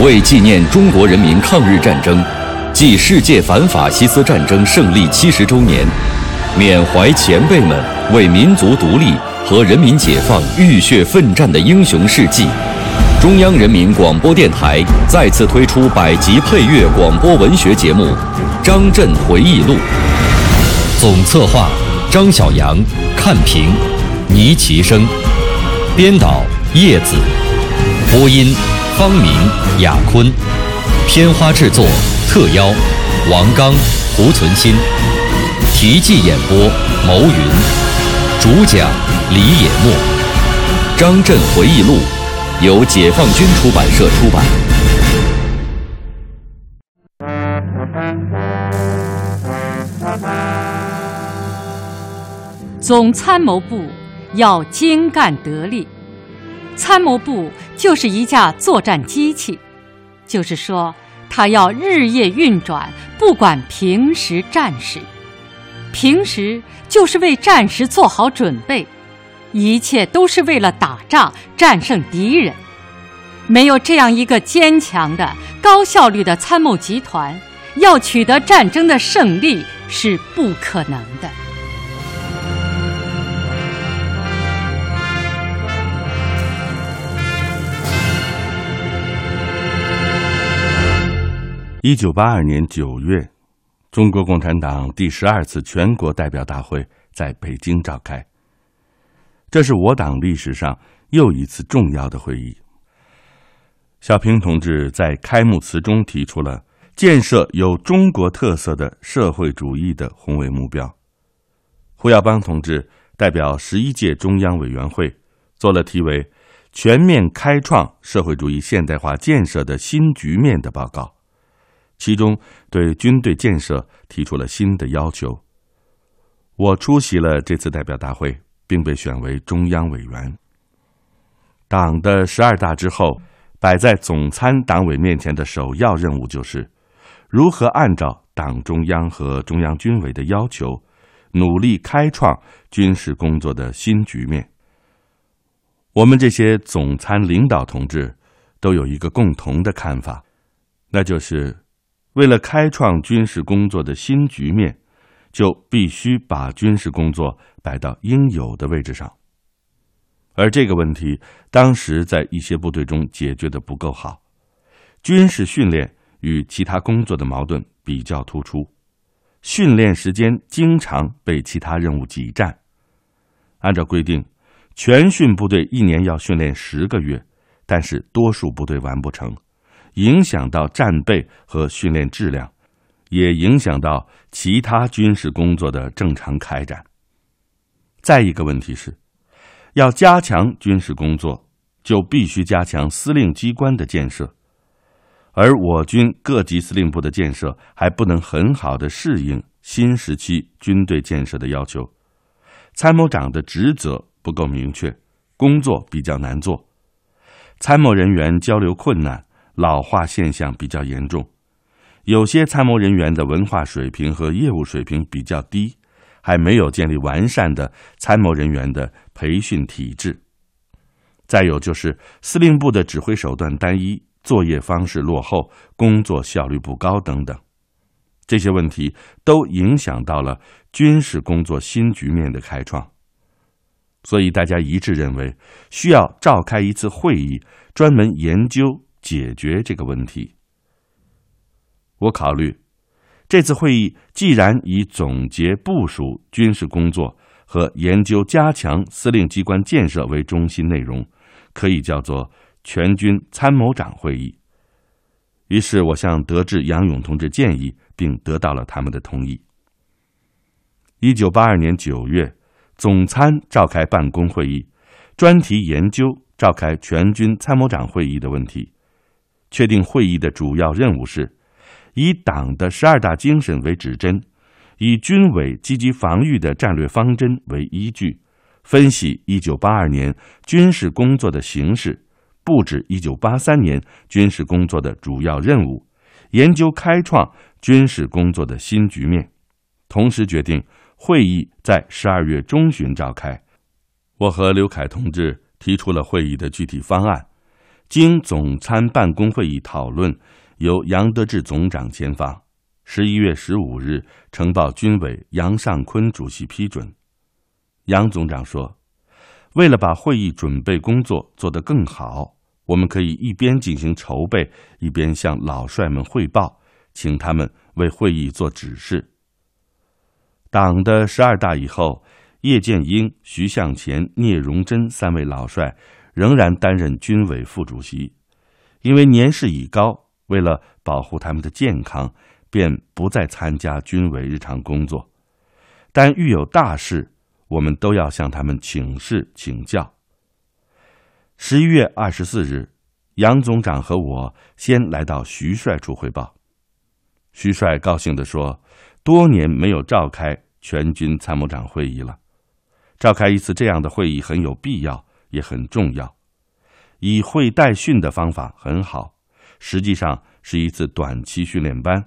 为纪念中国人民抗日战争暨世界反法西斯战争胜利七十周年，缅怀前辈们为民族独立和人民解放浴血奋战的英雄事迹，中央人民广播电台再次推出百集配乐广播文学节目《张震回忆录》，总策划张晓阳，看评倪其生，编导叶子，播音方明、雅坤，片花制作特邀王刚、胡存新，题记演播牟云，主讲李野墨，《张震回忆录》由解放军出版社出版。总参谋部要精干得力，参谋部就是一架作战机器，就是说，它要日夜运转，不管平时战时。平时就是为战时做好准备，一切都是为了打仗战胜敌人。没有这样一个坚强的、高效率的参谋集团，要取得战争的胜利是不可能的。一九八二年九月，中国共产党第十二次全国代表大会在北京召开。这是我党历史上又一次重要的会议。小平同志在开幕词中提出了建设有中国特色的社会主义的宏伟目标。胡耀邦同志代表十一届中央委员会做了题为《全面开创社会主义现代化建设的新局面》的报告。其中对军队建设提出了新的要求。我出席了这次代表大会，并被选为中央委员。党的十二大之后，摆在总参党委面前的首要任务就是如何按照党中央和中央军委的要求，努力开创军事工作的新局面。我们这些总参领导同志都有一个共同的看法，那就是。为了开创军事工作的新局面，就必须把军事工作摆到应有的位置上。而这个问题当时在一些部队中解决的不够好，军事训练与其他工作的矛盾比较突出，训练时间经常被其他任务挤占。按照规定，全训部队一年要训练十个月，但是多数部队完不成。影响到战备和训练质量，也影响到其他军事工作的正常开展。再一个问题是，要加强军事工作，就必须加强司令机关的建设，而我军各级司令部的建设还不能很好的适应新时期军队建设的要求，参谋长的职责不够明确，工作比较难做，参谋人员交流困难。老化现象比较严重，有些参谋人员的文化水平和业务水平比较低，还没有建立完善的参谋人员的培训体制。再有就是司令部的指挥手段单一，作业方式落后，工作效率不高等等，这些问题都影响到了军事工作新局面的开创。所以大家一致认为，需要召开一次会议，专门研究。解决这个问题，我考虑这次会议既然以总结部署军事工作和研究加强司令机关建设为中心内容，可以叫做全军参谋长会议。于是我向德智杨勇同志建议，并得到了他们的同意。一九八二年九月，总参召开办公会议，专题研究召开全军参谋长会议的问题。确定会议的主要任务是，以党的十二大精神为指针，以军委积极防御的战略方针为依据，分析一九八二年军事工作的形势，布置一九八三年军事工作的主要任务，研究开创军事工作的新局面。同时决定会议在十二月中旬召开。我和刘凯同志提出了会议的具体方案。经总参办公会议讨论，由杨德志总长签发。十一月十五日，呈报军委杨尚昆主席批准。杨总长说：“为了把会议准备工作做得更好，我们可以一边进行筹备，一边向老帅们汇报，请他们为会议做指示。”党的十二大以后，叶剑英、徐向前、聂荣臻三位老帅。仍然担任军委副主席，因为年事已高，为了保护他们的健康，便不再参加军委日常工作。但遇有大事，我们都要向他们请示请教。十一月二十四日，杨总长和我先来到徐帅处汇报。徐帅高兴地说：“多年没有召开全军参谋长会议了，召开一次这样的会议很有必要。”也很重要，以会代训的方法很好，实际上是一次短期训练班。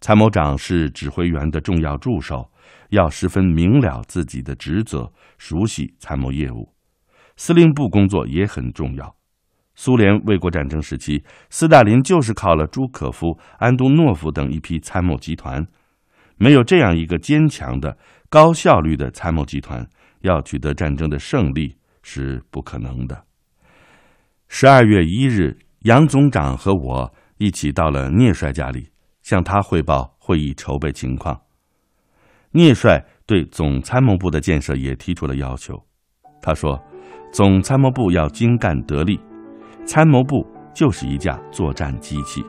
参谋长是指挥员的重要助手，要十分明了自己的职责，熟悉参谋业务。司令部工作也很重要。苏联卫国战争时期，斯大林就是靠了朱可夫、安东诺夫等一批参谋集团。没有这样一个坚强的、高效率的参谋集团，要取得战争的胜利。是不可能的。十二月一日，杨总长和我一起到了聂帅家里，向他汇报会议筹备情况。聂帅对总参谋部的建设也提出了要求。他说：“总参谋部要精干得力，参谋部就是一架作战机器，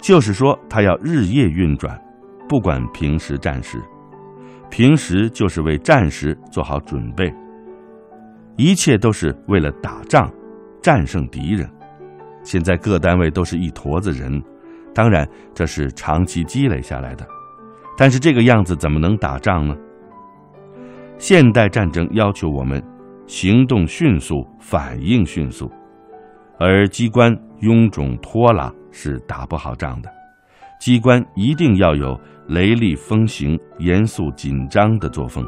就是说，他要日夜运转，不管平时战时，平时就是为战时做好准备。”一切都是为了打仗，战胜敌人。现在各单位都是一坨子人，当然这是长期积累下来的。但是这个样子怎么能打仗呢？现代战争要求我们行动迅速、反应迅速，而机关臃肿拖拉是打不好仗的。机关一定要有雷厉风行、严肃紧张的作风。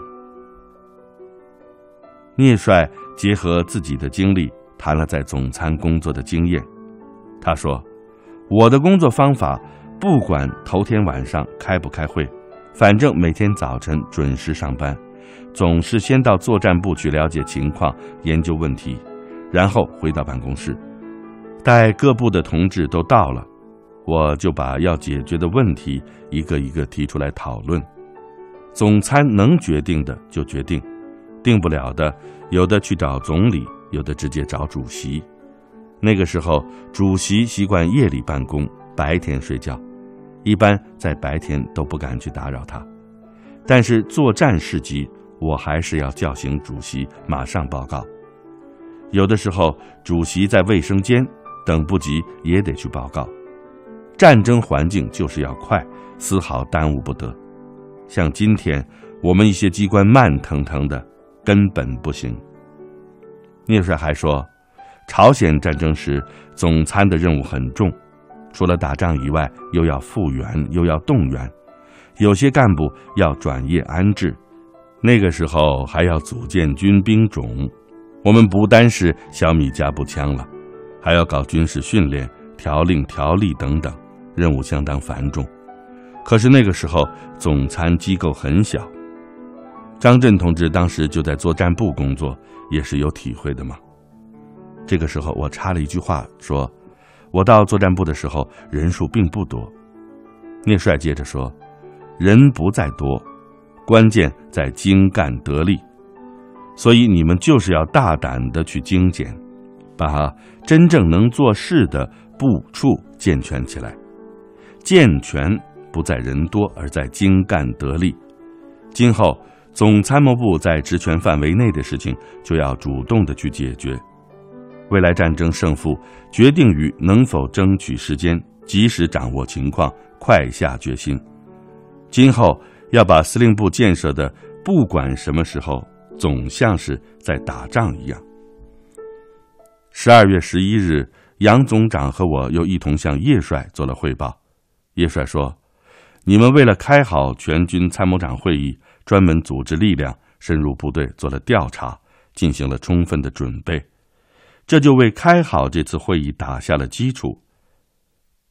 聂帅结合自己的经历，谈了在总参工作的经验。他说：“我的工作方法，不管头天晚上开不开会，反正每天早晨准时上班，总是先到作战部去了解情况、研究问题，然后回到办公室，待各部的同志都到了，我就把要解决的问题一个一个提出来讨论。总参能决定的就决定。”定不了的，有的去找总理，有的直接找主席。那个时候，主席习惯夜里办公，白天睡觉，一般在白天都不敢去打扰他。但是作战事急，我还是要叫醒主席，马上报告。有的时候，主席在卫生间，等不及也得去报告。战争环境就是要快，丝毫耽误不得。像今天，我们一些机关慢腾腾的。根本不行。聂帅还说，朝鲜战争时总参的任务很重，除了打仗以外，又要复员，又要动员，有些干部要转业安置，那个时候还要组建军兵种。我们不单是小米加步枪了，还要搞军事训练、条令条例等等，任务相当繁重。可是那个时候总参机构很小。张震同志当时就在作战部工作，也是有体会的嘛。这个时候，我插了一句话说：“我到作战部的时候，人数并不多。”聂帅接着说：“人不在多，关键在精干得力。所以你们就是要大胆的去精简，把真正能做事的部处健全起来。健全不在人多，而在精干得力。今后。”总参谋部在职权范围内的事情，就要主动的去解决。未来战争胜负，决定于能否争取时间，及时掌握情况，快下决心。今后要把司令部建设的，不管什么时候，总像是在打仗一样。十二月十一日，杨总长和我又一同向叶帅做了汇报。叶帅说：“你们为了开好全军参谋长会议。”专门组织力量深入部队做了调查，进行了充分的准备。这就为开好这次会议打下了基础。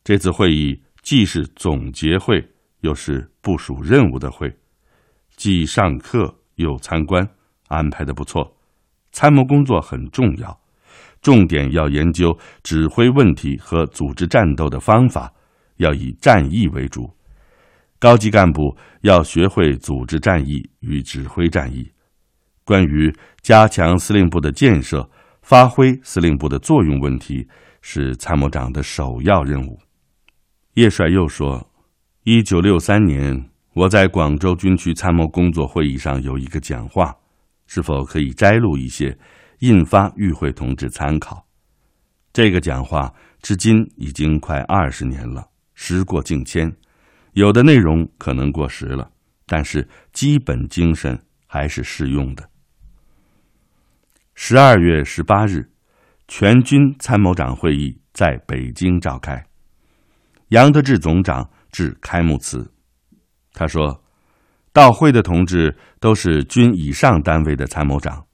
这次会议既是总结会，又是部署任务的会，既上课又参观，安排的不错。参谋工作很重要，重点要研究指挥问题和组织战斗的方法，要以战役为主。高级干部要学会组织战役与指挥战役。关于加强司令部的建设、发挥司令部的作用问题，是参谋长的首要任务。叶帅又说：“一九六三年，我在广州军区参谋工作会议上有一个讲话，是否可以摘录一些，印发与会同志参考？这个讲话至今已经快二十年了，时过境迁，有的内容可能过时了，但是基本精神还是适用的。”十二月十八日，全军参谋长会议在北京召开。杨德志总长致开幕词，他说：“到会的同志都是军以上单位的参谋长，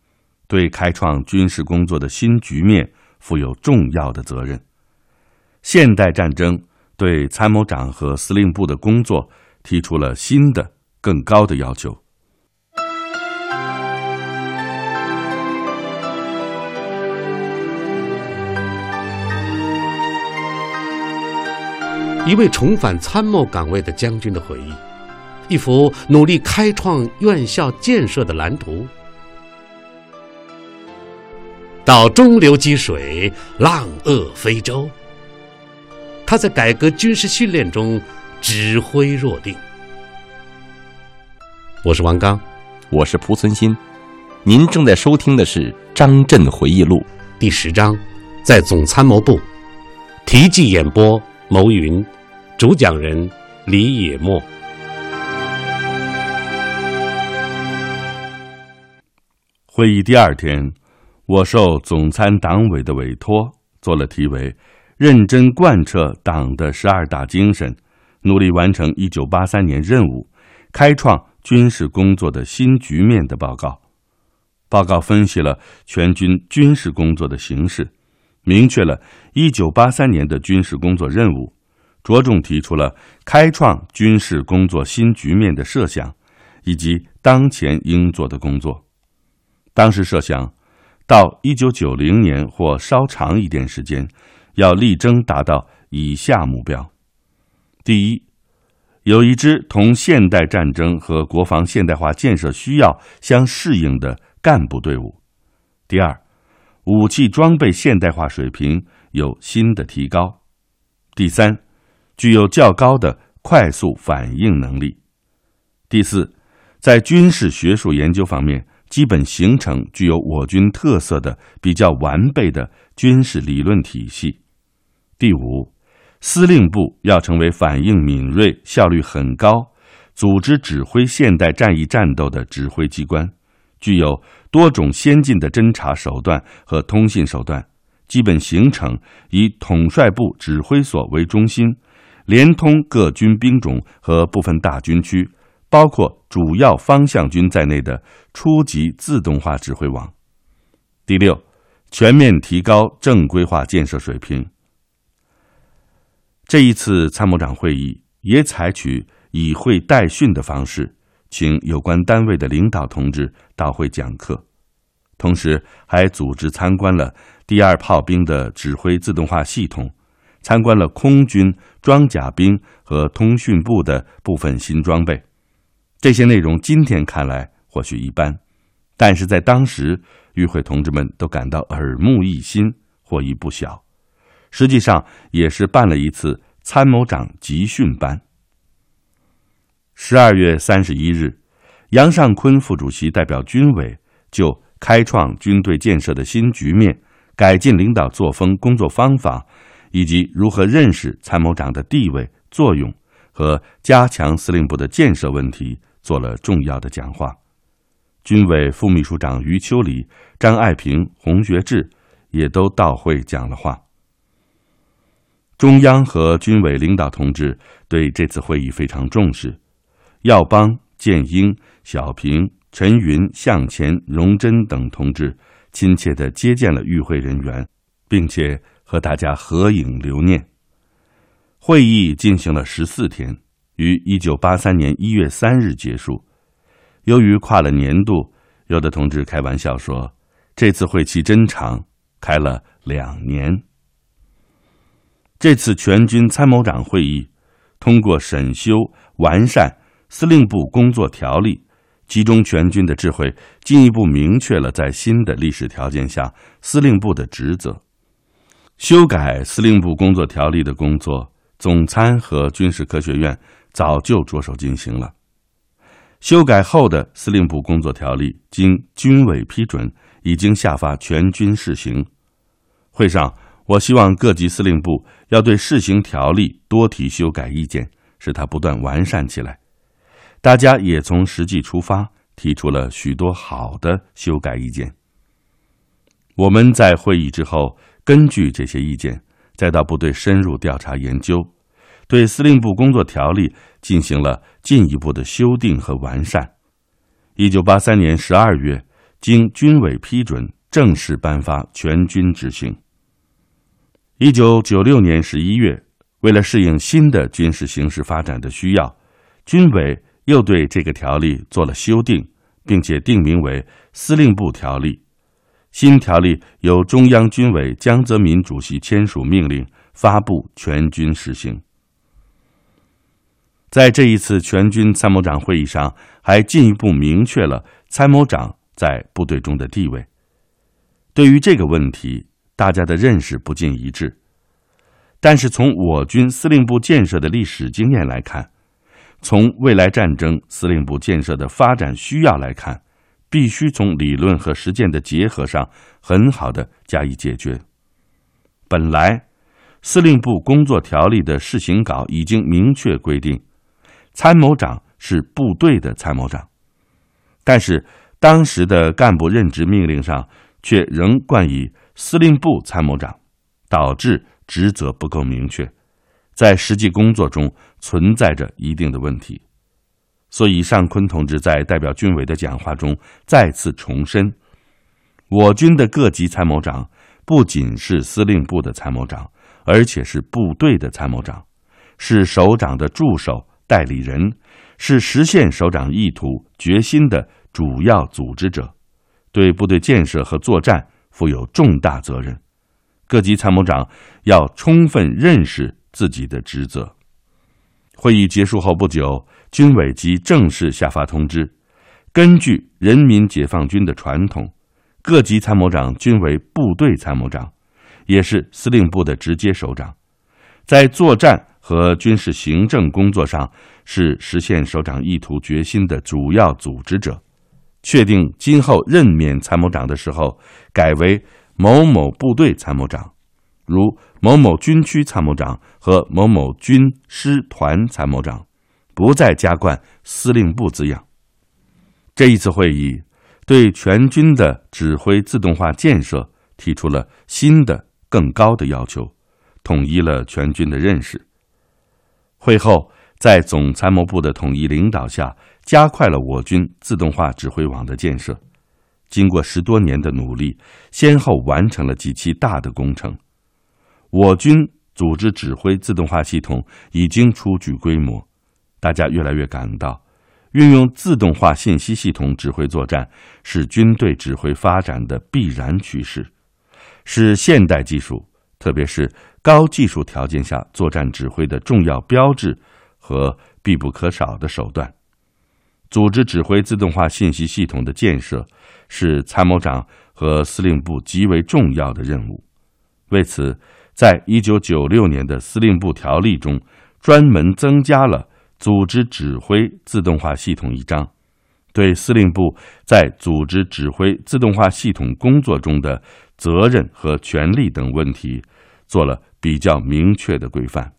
对开创军事工作的新局面负有重要的责任。现代战争对参谋长和司令部的工作提出了新的、更高的要求。”一位重返参谋岗位的将军的回忆，一幅努力开创院校建设的蓝图。到中流击水，浪遏飞舟。他在改革军事训练中指挥若定。我是王刚，我是蒲存昕，您正在收听的是《张震回忆录》第十章，在总参谋部，题记演播。牟云，主讲人李野墨。会议第二天，我受总参党委的委托，做了题为“认真贯彻党的十二大精神，努力完成一九八三年任务，开创军事工作的新局面”的报告。报告分析了全军军事工作的形势。明确了一九八三年的军事工作任务，着重提出了开创军事工作新局面的设想，以及当前应做的工作。当时设想，到1990年或稍长一点时间，要力争达到以下目标：第一，有一支同现代战争和国防现代化建设需要相适应的干部队伍；第二，武器装备现代化水平有新的提高。第三，具有较高的快速反应能力。第四，在军事学术研究方面，基本形成具有我军特色的比较完备的军事理论体系。第五，司令部要成为反应敏锐、效率很高、组织指挥现代战役战斗的指挥机关，具有。多种先进的侦察手段和通信手段，基本形成以统帅部指挥所为中心，连通各军兵种和部分大军区，包括主要方向军在内的初级自动化指挥网。第六，全面提高正规化建设水平。这一次参谋长会议也采取以会代训的方式。请有关单位的领导同志到会讲课，同时还组织参观了第二炮兵的指挥自动化系统，参观了空军装甲兵和通讯部的部分新装备。这些内容今天看来或许一般，但是在当时，与会同志们都感到耳目一新，获益不小。实际上，也是办了一次参谋长集训班。十二月三十一日，杨尚昆副主席代表军委就开创军队建设的新局面、改进领导作风、工作方法，以及如何认识参谋长的地位、作用和加强司令部的建设问题，做了重要的讲话。军委副秘书长余秋里、张爱萍、洪学智也都到会讲了话。中央和军委领导同志对这次会议非常重视。耀邦、建英、小平、陈云、向前、荣臻等同志亲切地接见了与会人员，并且和大家合影留念。会议进行了十四天，于一九八三年一月三日结束。由于跨了年度，有的同志开玩笑说：“这次会期真长，开了两年。”这次全军参谋长会议通过审修完善司令部工作条例，集中全军的智慧，进一步明确了在新的历史条件下司令部的职责。修改司令部工作条例的工作，总参和军事科学院早就着手进行了。修改后的司令部工作条例经军委批准，已经下发全军试行。会上，我希望各级司令部要对试行条例多提修改意见，使它不断完善起来。大家也从实际出发，提出了许多好的修改意见。我们在会议之后，根据这些意见，再到部队深入调查研究。对司令部工作条例进行了进一步的修订和完善。一九八三年十二月，经军委批准，正式颁发全军执行。一九九六年十一月，为了适应新的军事形势发展的需要，军委又对这个条例做了修订，并且定名为《司令部条例》。新条例由中央军委江泽民主席签署命令，发布全军实行。在这一次全军参谋长会议上，还进一步明确了参谋长在部队中的地位。对于这个问题，大家的认识不尽一致。但是从我军司令部建设的历史经验来看，从未来战争司令部建设的发展需要来看，必须从理论和实践的结合上很好的加以解决。本来，司令部工作条例的试行稿已经明确规定。参谋长是部队的参谋长，但是当时的干部任职命令上却仍冠以司令部参谋长，导致职责不够明确，在实际工作中存在着一定的问题。所以，尚昆同志在代表军委的讲话中再次重申：我军的各级参谋长不仅是司令部的参谋长，而且是部队的参谋长，是首长的助手。代理人是实现首长意图决心的主要组织者，对部队建设和作战负有重大责任。各级参谋长要充分认识自己的职责。会议结束后不久，军委即正式下发通知：根据人民解放军的传统，各级参谋长均为部队参谋长，也是司令部的直接首长，在作战。和军事行政工作上是实现首长意图决心的主要组织者，确定今后任免参谋长的时候，改为某某部队参谋长，如某某军区参谋长和某某军师团参谋长，不再加冠司令部字样。这一次会议对全军的指挥自动化建设提出了新的更高的要求，统一了全军的认识。会后，在总参谋部的统一领导下，加快了我军自动化指挥网的建设。经过十多年的努力，先后完成了几期大的工程。我军组织指挥自动化系统已经初具规模，大家越来越感到，运用自动化信息系统指挥作战是军队指挥发展的必然趋势，是现代技术，特别是。高技术条件下作战指挥的重要标志和必不可少的手段，组织指挥自动化信息系统的建设是参谋长和司令部极为重要的任务。为此，在一九九六年的司令部条例中，专门增加了组织指挥自动化系统一章，对司令部在组织指挥自动化系统工作中的责任和权利等问题做了。比较明确的规范。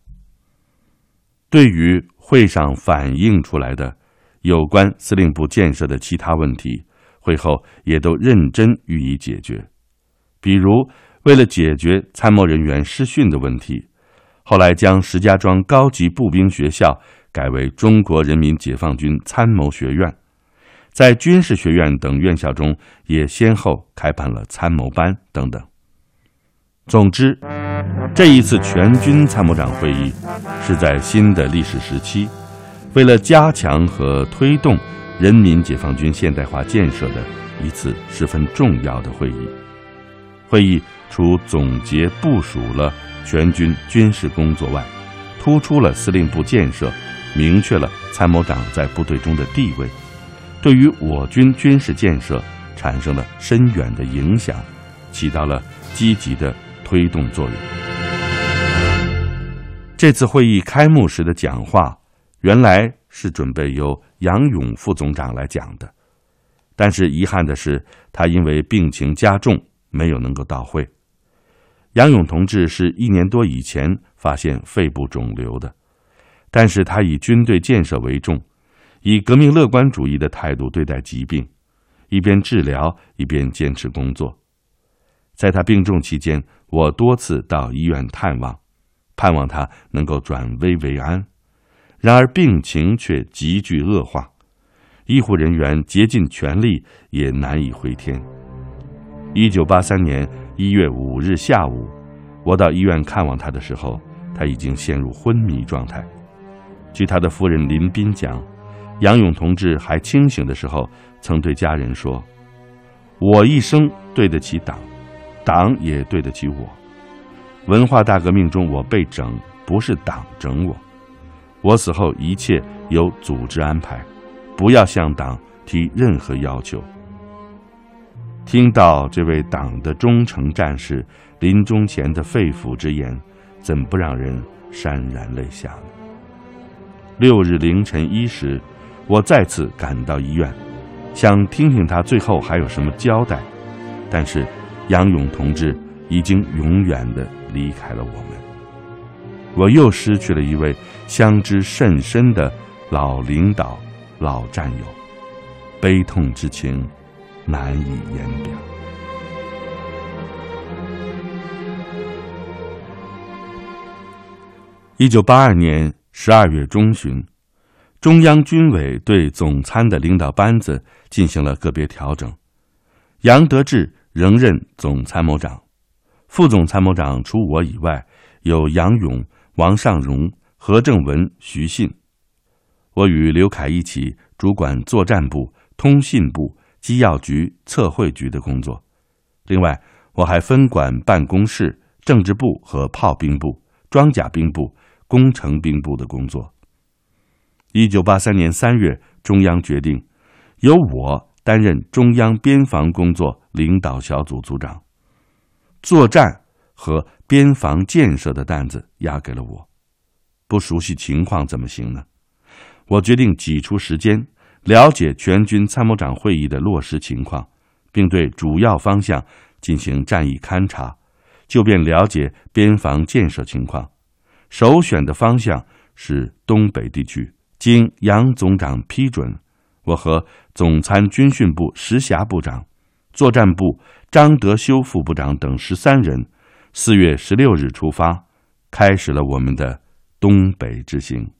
对于会上反映出来的有关司令部建设的其他问题，会后也都认真予以解决。比如，为了解决参谋人员失训的问题，后来将石家庄高级步兵学校改为中国人民解放军参谋学院，在军事学院等院校中也先后开办了参谋班等等。总之，这一次全军参谋长会议是在新的历史时期，为了加强和推动人民解放军现代化建设的一次十分重要的会议。会议除总结部署了全军军事工作外，突出了司令部建设，明确了参谋长在部队中的地位，对于我军军事建设产生了深远的影响，起到了积极的推动作用。这次会议开幕时的讲话，原来是准备由杨勇副总长来讲的，但是遗憾的是，他因为病情加重。没有能够到会。杨勇同志是一年多以前发现肺部肿瘤的，但是他以军队建设为重，以革命乐观主义的态度对待疾病，一边治疗一边坚持工作。在他病重期间，我多次到医院探望，盼望他能够转危为安。然而病情却急剧恶化，医护人员竭尽全力也难以回天。一九八三年一月五日下午，我到医院看望他的时候，他已经陷入昏迷状态。据他的夫人林斌讲，杨勇同志还清醒的时候，曾对家人说：“我一生对得起党，党也对得起我。文化大革命中我被整，不是党整我。我死后一切由组织安排，不要向党提任何要求。”听到这位党的忠诚战士临终前的肺腑之言，怎不让人潸然泪下呢？六日凌晨一时，我再次赶到医院，想听听他最后还有什么交代。但是，杨勇同志已经永远的离开了我们，我又失去了一位相知甚深的老领导、老战友，悲痛之情。难以言表。一九八二年十二月中旬，中央军委对总参的领导班子进行了个别调整，杨得志仍任总参谋长，副总参谋长除我以外，有杨勇、王尚荣、何正文、徐信。我与刘凯一起主管作战部、通信部。机要局、测绘局的工作，另外我还分管办公室、政治部和炮兵部、装甲兵部、工程兵部的工作。一九八三年三月，中央决定由我担任中央边防工作领导小组组长，作战和边防建设的担子压给了我。不熟悉情况怎么行呢？我决定挤出时间。了解全军参谋长会议的落实情况，并对主要方向进行战役勘察，就便了解边防建设情况。首选的方向是东北地区。经杨总长批准，我和总参军训部石霞部长、作战部张德修副部长等十三人，四月十六日出发，开始了我们的东北之行。